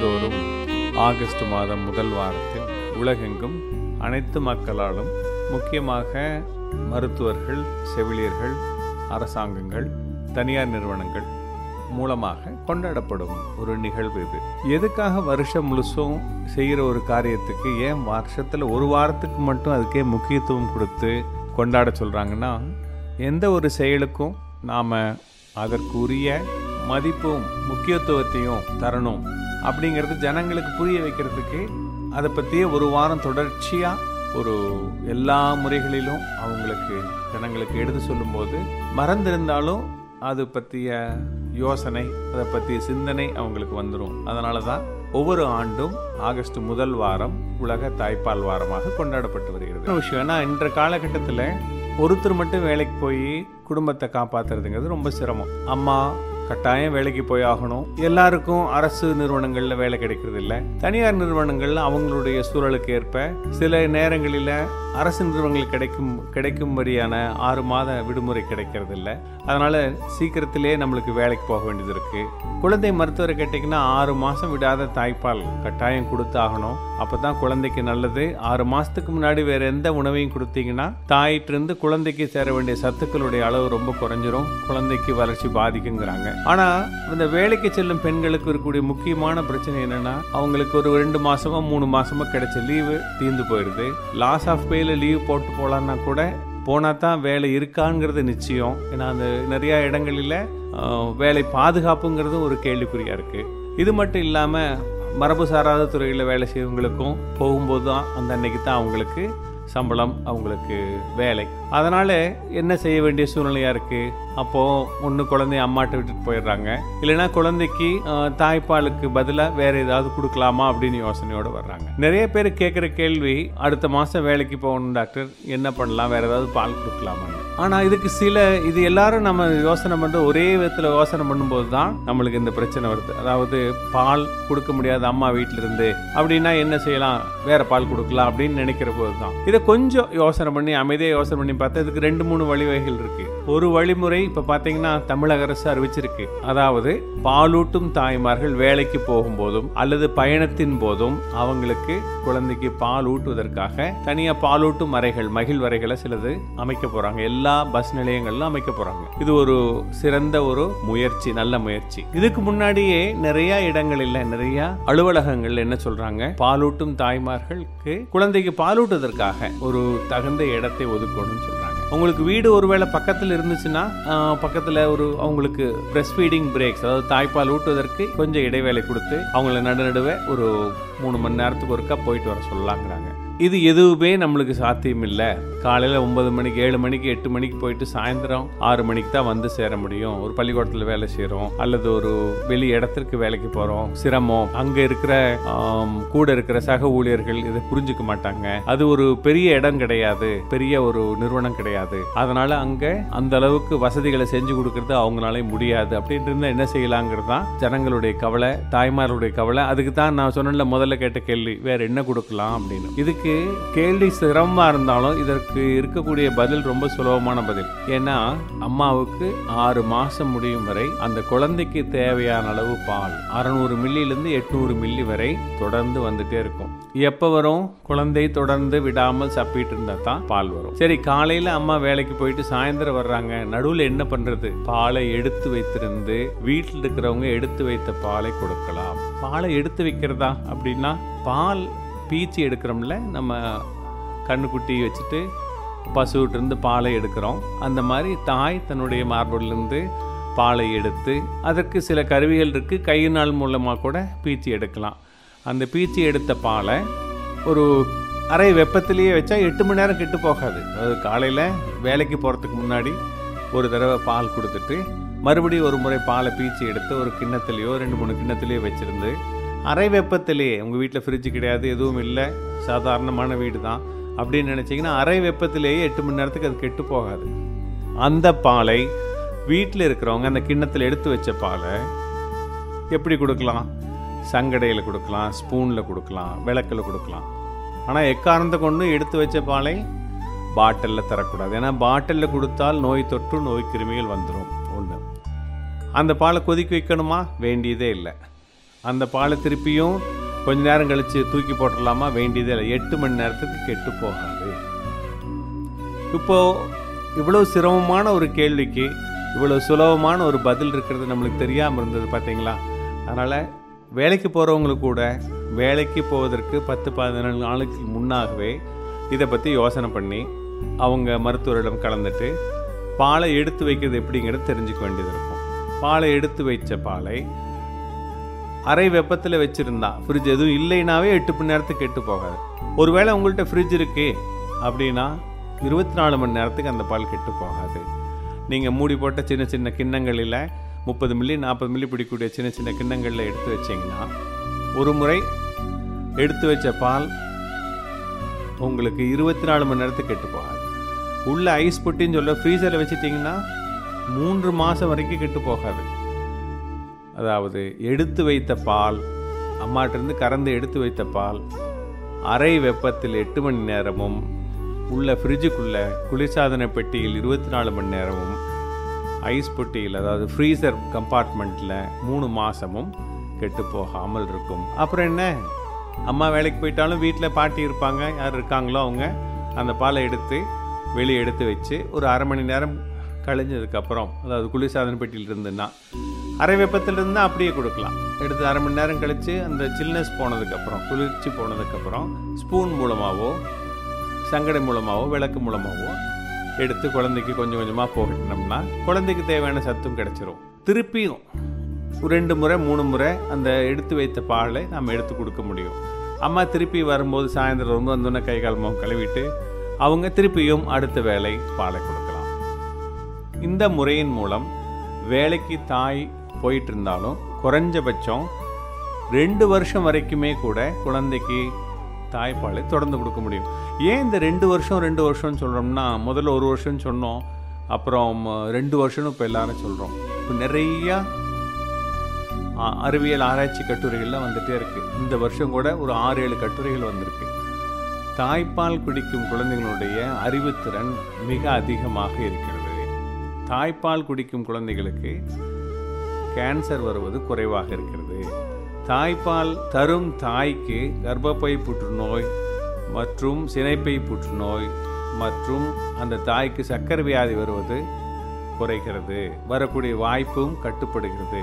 ஆண்டுதோறும் ஆகஸ்ட் மாதம் முதல் வாரத்தில் உலகெங்கும் அனைத்து மக்களாலும் முக்கியமாக மருத்துவர்கள் செவிலியர்கள் அரசாங்கங்கள் தனியார் நிறுவனங்கள் மூலமாக கொண்டாடப்படும் ஒரு நிகழ்வு இது. எதுக்காக வருஷம் முழுசும் செய்கிற ஒரு காரியத்துக்கு ஏன் வருஷத்தில் ஒரு வாரத்துக்கு மட்டும் அதுக்கே முக்கியத்துவம் கொடுத்து கொண்டாட சொல்கிறாங்கன்னா எந்த ஒரு செயலுக்கும் நாம் அதற்குரிய மதிப்பும் முக்கியத்துவத்தையும் தரணும். அப்படிங்கிறது ஜனங்களுக்கு புரிய வைக்கிறதுக்கு அதை பற்றியே ஒரு வாரம் தொடர்ச்சியாக ஒரு எல்லா முறைகளிலும் அவங்களுக்கு ஜனங்களுக்கு எடுத்து சொல்லும்போது மறந்திருந்தாலும் அது பற்றிய யோசனை அதை பற்றிய சிந்தனை அவங்களுக்கு வந்துடும் அதனால தான் ஒவ்வொரு ஆண்டும் ஆகஸ்ட் முதல் வாரம் உலக தாய்ப்பால் வாரமாக கொண்டாடப்பட்டு வருகிறது. விஷயம் ஏன்னா இன்ற காலகட்டத்தில் ஒருத்தர் மட்டும் வேலைக்கு போய் குடும்பத்தை காப்பாற்றுறதுங்கிறது ரொம்ப சிரமம். அம்மா கட்டாயம் வேலைக்கு போய் ஆகணும். எல்லாருக்கும் அரசு நிறுவனங்களில் வேலை கிடைக்கிறது இல்லை தனியார் நிறுவனங்களில் அவங்களுடைய சூழலுக்கு ஏற்ப சில நேரங்களில் அரசு நிறுவனங்கள் கிடைக்கும் கிடைக்கும்படியான ஆறு மாத விடுமுறை கிடைக்கிறது இல்லை அதனால சீக்கிரத்திலே நம்மளுக்கு வேலைக்கு போக வேண்டியது இருக்கு. குழந்தை மருத்துவரை கேட்டிங்கன்னா ஆறு மாதம் விடாத தாய்ப்பால் கட்டாயம் கொடுத்தாகணும் அப்போ தான் குழந்தைக்கு நல்லது. ஆறு மாதத்துக்கு முன்னாடி வேறு எந்த உணவையும் கொடுத்தீங்கன்னா தாயிட்டிருந்து குழந்தைக்கு சேர வேண்டிய சத்துக்களுடைய அளவு ரொம்ப குறைஞ்சிரும். குழந்தைக்கு வளர்ச்சி பாதிக்குங்கிறாங்க. ஆனா இந்த வேலைக்கு செல்லும் பெண்களுக்கு இருக்கக்கூடிய முக்கியமான பிரச்சனை என்னன்னா அவங்களுக்கு ஒரு ரெண்டு மாசமோ மூணு மாசமோ கிடைச்ச லீவு தீர்ந்து போயிடுது. லாஸ் ஆஃப் பேல லீவ் போட்டு போலான்னா கூட போனால் தான் வேலை இருக்காங்கிறது நிச்சயம். ஏன்னா அந்த நிறையா இடங்களில் வேலை பாதுகாப்புங்கிறதும் ஒரு கேள்விக்குறியாக இருக்குது இது மட்டும் இல்லாமல் மரபு சாராத துறையில் வேலை செய்யறவங்களுக்கும் போகும்போது தான் அந்த அன்னைக்கு தான் அவங்களுக்கு சம்பளம் அவங்களுக்கு வேலை. அதனால் என்ன செய்ய வேண்டிய சூழ்நிலையாக இருக்குது அப்போ ஒன்று குழந்தைய அம்மாட்ட விட்டுட்டு போயிடுறாங்க. இல்லைன்னா குழந்தைக்கு தாய்ப்பாலுக்கு பதிலாக வேற ஏதாவது கொடுக்கலாமா அப்படின்னு யோசனையோட வர்றாங்க. நிறைய பேர் கேட்குற கேள்வி அடுத்த மாதம் வேலைக்கு போகணும் டாக்டர் என்ன பண்ணலாம் வேற ஏதாவது பால் கொடுக்கலாமான்னு. ஆனால் இதுக்கு சில இது எல்லாரும் நம்ம யோசனை பண்ணுற ஒரே விதத்தில் யோசனை பண்ணும்போது தான் நம்மளுக்கு இந்த பிரச்சனை வருது. அதாவது பால் கொடுக்க முடியாத அம்மா வீட்டிலிருந்து அப்படின்னா என்ன செய்யலாம்? வேற பால் கொடுக்கலாம் அப்படின்னு நினைக்கிற போது தான். இதை கொஞ்சம் யோசனை பண்ணி அமைதியாக யோசனை பண்ணி பார்த்தா இதுக்கு ரெண்டு மூணு வழிவகைகள் இருக்குது ஒரு வழிமுறை இப்போ பார்த்தீங்கன்னா தமிழக அரசு அறிவிச்சிருக்கு. அதாவது பாலூட்டும் தாய்மார்கள் வேலைக்கு போகும்போதும் அல்லது பயணத்தின் போதும் அவங்களுக்கு குழந்தைக்கு பால் ஊட்டுவதற்காக தனியாக பாலூட்டும் அறைகள் மகிழ் வரைகளை சிலது அமைக்க போகிறாங்க எல்லா பஸ் நிலையங்களிலும் அமைக்க போகிறாங்க இது ஒரு சிறந்த ஒரு முயற்சி நல்ல முயற்சி. இதுக்கு முன்னாடியே நிறைய இடங்களில் நிறைய அலுவலகங்கள் என்ன சொல்கிறாங்க பாலூட்டும் தாய்மார்களுக்கு குழந்தைக்கு பாலூட்டுவதற்காக ஒரு தகுந்த இடத்தை ஒதுக்கணும்னு சொல்கிறாங்க உங்களுக்கு வீடு ஒருவேளை பக்கத்தில் இருந்துச்சுன்னா பக்கத்தில் ஒரு அவங்களுக்கு பிரஸ்ட் ஃபீடிங் பிரேக்ஸ் அதாவது தாய்ப்பால் ஊட்டுவதற்கு கொஞ்சம் இடைவேளை கொடுத்து அவங்கள நடுநடுவே ஒரு மூணு மணி நேரத்துக்கு ஒருக்கா போயிட்டு வர சொல்லலாங்கிறாங்க. இது எதுவுமே நம்மளுக்கு சாத்தியம் இல்லை காலையில் ஒன்பது மணிக்கு ஏழு மணிக்கு எட்டு மணிக்கு போயிட்டு சாயந்தரம் ஆறு மணிக்கு தான் வந்து சேர முடியும். ஒரு பள்ளிக்கூடத்தில் வேலை செய்கிறோம் அல்லது ஒரு வெளி இடத்திற்கு வேலைக்கு போகிறோம் சிரமம் அங்கே இருக்கிற கூட இருக்கிற சக ஊழியர்கள் இதை புரிஞ்சுக்க மாட்டாங்க. அது ஒரு பெரிய இடம் கிடையாது பெரிய ஒரு நிறுவனம் கிடையாது. அதனால அங்கே அந்த அளவுக்கு வசதிகளை செஞ்சு கொடுக்கறது அவங்களாலேயும் முடியாது. அப்படின்ட்டு இருந்தால் என்ன செய்யலாங்கிறது தான் ஜனங்களுடைய கவலை தாய்மார்களுடைய கவலை. அதுக்கு தான் நான் சொன்னேன்ல முதல்ல கேட்ட கேள்வி வேற என்ன கொடுக்கலாம் அப்படின்னு. இதுக்கு கேள்வி சிரமமா இருந்தாலும் இதற்கு இருக்கக்கூடிய பதில் ரொம்ப சுலபமான பதில். ஏன்னா அம்மாவுக்கு ஆறு மாதம் முடியும் வரை அந்த குழந்தைக்கு தேவையான அளவு பால் அறநூறு மில்லியிலிருந்து எட்நூறு மில்லி வரை தொடர்ந்து வந்துட்டே இருக்கும். எப்போ வரும்? குழந்தை தொடர்ந்து விடாமல் சப்பிட்டு இருந்தா தான் பால் வரும். சரி காலையில் அம்மா வேலைக்கு போயிட்டு சாயந்தரம் வர்றாங்க. நடுவில் என்ன பண்ணுறது பாலை எடுத்து வைத்திருந்து வீட்டில் இருக்கிறவங்க எடுத்து வைத்த பாலை கொடுக்கலாம். பாலை எடுத்து வைக்கிறதா அப்படின்னா பால் பீச்சி எடுக்கிறோம்ல நம்ம கண்ணுக்குட்டி வச்சுட்டு பசுவிட்டிருந்து பாலை எடுக்கிறோம். அந்த மாதிரி தாய் தன்னுடைய மார்பிலிருந்து பாலை எடுத்து அதற்கு சில கருவிகள் இருக்குது கையினால் மூலமாக கூட பீச்சி எடுக்கலாம். அந்த பீச்சி எடுத்த பாலை ஒரு அரை வெப்பத்திலேயே வச்சா எட்டு மணி நேரம் கெட்டு போகாது. அதாவது காலையில் வேலைக்கு போகிறதுக்கு முன்னாடி ஒரு தடவை பால் கொடுத்துட்டு மறுபடியும் ஒரு முறை பாலை பீச்சி எடுத்து ஒரு கிண்ணத்துலேயோ ரெண்டு மூணு கிண்ணத்துலேயோ வச்சுருந்து அரை வெப்பத்திலேயே உங்கள் வீட்டில் ஃப்ரிட்ஜ் கிடையாது எதுவும் இல்லை சாதாரணமான வீடு தான் அப்படின்னு நினச்சிங்கன்னா அரை வெப்பத்திலேயே எட்டு மணி நேரத்துக்கு அது கெட்டு போகாது. அந்த பாலை வீட்டில் இருக்கிறவங்க அந்த கிண்ணத்தில் எடுத்து வச்ச பாலை எப்படி கொடுக்கலாம்? சங்கடையில் கொடுக்கலாம் ஸ்பூனில் கொடுக்கலாம் விளக்கில் கொடுக்கலாம். ஆனால் எக்காரணத்தை கொண்டு எடுத்து வச்ச பாலை? பாட்டிலில் தரக்கூடாது. ஏன்னா பாட்டிலில் கொடுத்தால் நோய் தொற்று நோய் கிருமிகள் வந்துடும் ஒன்று அந்த பாலை கொதிக்க வைக்கணுமா? வேண்டியதே இல்லை. அந்த பாலை திருப்பியும் கொஞ்ச நேரம் கழித்து தூக்கி போட்டுடலாமா? வேண்டியதே இல்லை. எட்டு மணி நேரத்துக்கு கெட்டு போகாது. இப்போது இவ்வளோ சிரமமான ஒரு கேள்விக்கு இவ்வளோ சுலபமான ஒரு பதில் இருக்கிறது நம்மளுக்கு தெரியாமல் இருந்தது பார்த்தீங்களா அதனால் வேலைக்கு போகிறவங்களுக்கு கூட வேலைக்கு போவதற்கு பத்து பதினேழு நாளுக்கு முன்னாகவே இதை பற்றி யோசனை பண்ணி அவங்க மருத்துவரிடம் கலந்துட்டு பாலை எடுத்து வைக்கிறது எப்படிங்கிறது தெரிஞ்சுக்க வேண்டியது இருக்கும். பாலை எடுத்து வைச்ச பாலை அரை வெப்பத்தில் வச்சுருந்தா. ஃப்ரிட்ஜ் எதுவும் இல்லைனாவே எட்டு மணி நேரத்துக்கு கெட்டு போகாது. ஒருவேளை உங்கள்கிட்ட ஃப்ரிட்ஜ் இருக்குது அப்படின்னா இருபத்தி நாலு மணி நேரத்துக்கு அந்த பால் கெட்டு போகாது. நீங்கள் மூடி போட்ட சின்ன சின்ன கிண்ணங்களில் முப்பது மில்லி நாற்பது மில்லி பிடிக்கக்கூடிய சின்ன சின்ன கிண்ணங்களில் எடுத்து வச்சிங்கன்னா ஒரு முறை எடுத்து வச்ச பால் உங்களுக்கு இருபத்தி நாலு மணி நேரத்துக்கு கெட்டு போகாது. உள்ளே ஐஸ் பொட்டின்னு சொல்ல ஃப்ரீசரில் வச்சுட்டிங்கன்னா மூன்று மாதம் வரைக்கும் கெட்டு போகாது. அதாவது எடுத்து வைத்த பால் அம்மாட்டிருந்து கறந்து எடுத்து வைத்த பால் அரை வெப்பத்தில் எட்டு மணி நேரமும் உள்ள ஃப்ரிட்ஜுக்குள்ள குளிர்சாதன பெட்டியில் இருபத்தி நாலு மணி நேரமும் ஐஸ் பொட்டியில் அதாவது ஃப்ரீசர் கம்பார்ட்மெண்ட்டில் மூணு மாதமும் கெட்டு போகாமல் இருக்கும். அப்புறம் என்ன? அம்மா வேலைக்கு போயிட்டாலும் வீட்டில் பாட்டி இருப்பாங்க. யார் இருக்காங்களோ அவங்க அந்த பாலை எடுத்து வெளியே எடுத்து வச்சு ஒரு அரை மணி நேரம் கழிஞ்சதுக்கப்புறம் அதாவது குளிர்சாதன பெட்டியில் இருந்துன்னா அரை வெப்பத்தில் இருந்தால் அப்படியே கொடுக்கலாம். எடுத்து அரை மணி நேரம் கழித்து அந்த சில்னஸ் போனதுக்கப்புறம் குளிர்ச்சி போனதுக்கப்புறம் ஸ்பூன் மூலமாகவோ சங்கடை மூலமாகவோ விளக்கு மூலமாகவோ எடுத்து குழந்தைக்கு கொஞ்சம் கொஞ்சமாக போகட்டினோம்னா குழந்தைக்கு தேவையான சத்தும் கிடச்சிரும். திருப்பியும் ரெண்டு முறை மூணு முறை அந்த எடுத்து வைத்த பாலை நம்ம எடுத்து கொடுக்க முடியும். அம்மா திருப்பி வரும்போது சாயந்தரம் ரொம்ப வந்தோன்னே கை கால் முகம் கழுவிட்டு அவங்க திருப்பியும் அடுத்த வேலை பாலை கொடுக்கலாம். இந்த முறையின் மூலம் வேலைக்கு தாய் போயிட்டு இருந்தாலும் குறைஞ்சபட்சம் ரெண்டு வருஷம் வரைக்குமே கூட குழந்தைக்கு தாய்ப்பாலை தொடர்ந்து கொடுக்க முடியும். ஏன் இந்த ரெண்டு வருஷம் ரெண்டு வருஷம்னு சொல்கிறோம்னா முதல்ல ஒரு வருஷம்னு சொன்னோம் அப்புறம் ரெண்டு வருஷம்னு இப்போ எல்லாரும் சொல்கிறோம் இப்போ நிறையா அறிவியல் ஆராய்ச்சி கட்டுரைகள்லாம் வந்துகிட்டே இருக்கு. இந்த வருஷம் கூட ஒரு ஆறு ஏழு கட்டுரைகள் வந்திருக்கு. தாய்ப்பால் குடிக்கும் குழந்தைகளுடைய அறிவுத்திறன் மிக அதிகமாக இருக்கிறது. தாய்ப்பால் குடிக்கும் குழந்தைகளுக்கு கேன்சர் வருவது குறைவாக இருக்கிறது. தாய்ப்பால் தரும் தாய்க்கு கர்ப்பப்பை புற்றுநோய் மற்றும் சினைப்பை புற்றுநோய் மற்றும் அந்த தாய்க்கு சர்க்கரை வியாதி வருவது குறைகிறது. வரக்கூடிய வாய்ப்பும் கட்டுப்படுகிறது.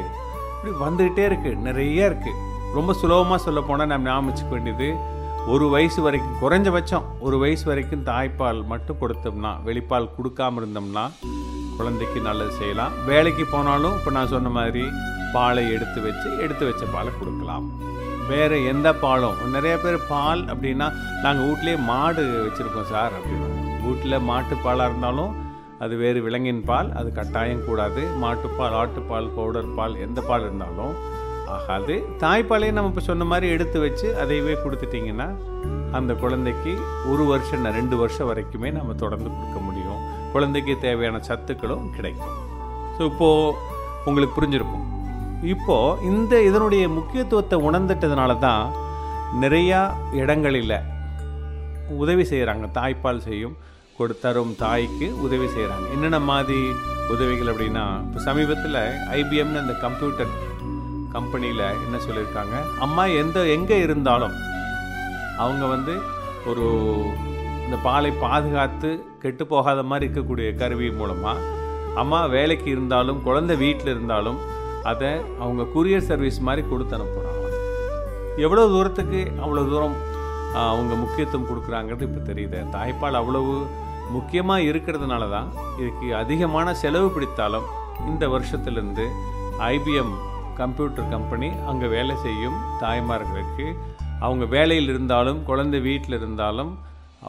இப்படி வந்துக்கிட்டே இருக்குது நிறைய இருக்குது ரொம்ப சுலபமாக சொல்ல போனால் நாம் ஞாபகம் வச்சுக்க வேண்டியது ஒரு வயசு வரைக்கும் குறைஞ்சபட்சம் ஒரு வயசு வரைக்கும் தாய்ப்பால் மட்டும் கொடுத்தோம்னா வெளிப்பால் கொடுக்காம இருந்தோம்னா குழந்தைக்கு நல்லது செய்யலாம். வேலைக்கு போனாலும் இப்போ நான் சொன்ன மாதிரி பாலை எடுத்து வச்சு எடுத்து வச்ச பாலை கொடுக்கலாம். வேறு எந்த பாலும்? நிறைய பேர் பால் அப்படின்னா நாங்கள் வீட்லேயே மாடு வச்சுருக்கோம் சார் அப்படின்னா. வீட்டில் மாட்டுப்பாலாக இருந்தாலும் அது வேறு விலங்கின் பால் அது கட்டாயம் கூடாது. மாட்டுப்பால் ஆட்டுப்பால் பவுடர் பால் எந்த பால் இருந்தாலும் ஆகாது தாய்ப்பாலையே நம்ம இப்போ சொன்ன மாதிரி எடுத்து வச்சு அதையவே கொடுத்துட்டிங்கன்னா அந்த குழந்தைக்கு ஒரு வருஷம் ரெண்டு வருஷம் வரைக்குமே நம்ம தொடர்ந்து கொடுக்க முடியும். குழந்தைக்கு தேவையான சத்துக்களும் கிடைக்கும். ஸோ இப்போது உங்களுக்கு புரிஞ்சிருக்கும். இப்போது இந்த இதனுடைய முக்கியத்துவத்தை உணர்ந்துட்டதுனால தான் நிறையா இடங்களில் உதவி செய்கிறாங்க தாய்ப்பால் செய்யும் கொடுத்தரும் தாய்க்கு உதவி செய்கிறாங்க என்னென்ன மாதிரி உதவிகள் அப்படின்னா இப்போ சமீபத்தில் ஐபிஎம்னு அந்த கம்ப்யூட்டர் கம்பெனியில் என்ன சொல்லியிருக்காங்க? அம்மா எந்த எங்கே இருந்தாலும் அவங்க வந்து ஒரு இந்த பாலை பாதுகாத்து கெட்டு போகாத மாதிரி இருக்கக்கூடிய கருவி மூலமாக அம்மா வேலைக்கு இருந்தாலும் குழந்தை வீட்டில் இருந்தாலும் அதை அவங்க கூரியர் சர்வீஸ் மாதிரி கொடுத்து அனுப்புகிறாங்க எவ்வளோ தூரத்துக்கு அவ்வளோ தூரம் அவங்க முக்கியத்துவம் கொடுக்குறாங்கிறது இப்போ தெரியுது. தாய்ப்பால் அவ்வளவு முக்கியமாக இருக்கிறதுனால தான் இதுக்கு அதிகமான செலவு பிடித்தாலும் இந்த வருஷத்துலேருந்து ஐபிஎம் கம்ப்யூட்டர் கம்பெனி அங்கே வேலை செய்யும் தாய்மார்களுக்கு. அவங்க வேலையில் இருந்தாலும் குழந்தை வீட்டில் இருந்தாலும்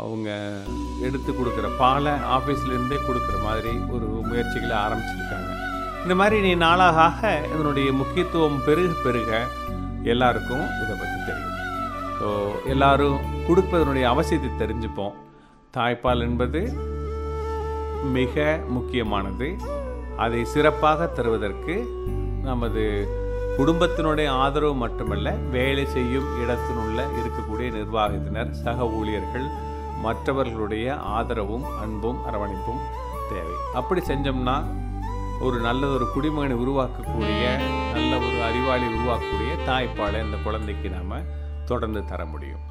அவங்க எடுத்து கொடுக்குற பாலை ஆஃபீஸ்லேருந்தே கொடுக்குற மாதிரி ஒரு முயற்சிகளை ஆரம்பிச்சிருக்காங்க. இந்த மாதிரி நீ நாளாக ஆக இதனுடைய முக்கியத்துவம் பெருக பெருக எல்லாருக்கும் இதை பற்றி தெரியும். ஸோ எல்லாரும் கொடுப்பதனுடைய அவசியத்தை தெரிஞ்சுப்போம். தாய்ப்பால் என்பது மிக முக்கியமானது. அதை சிறப்பாக தருவதற்கு நமது குடும்பத்தினுடைய ஆதரவு மட்டுமல்ல வேலை செய்யும் இடத்தினுள்ள இருக்கக்கூடிய நிர்வாகத்தினர் சக ஊழியர்கள் மற்றவர்களுடைய ஆதரவும் அன்பும் அரவணைப்பும் தேவை. அப்படி செஞ்சோம்னா ஒரு நல்ல ஒரு குடிமகனை உருவாக்கக்கூடிய நல்ல ஒரு அறிவாளி உருவாக்கக்கூடிய தாய்ப்பாலை அந்த குழந்தைக்கு நாம் தொடர்ந்து தர முடியும்.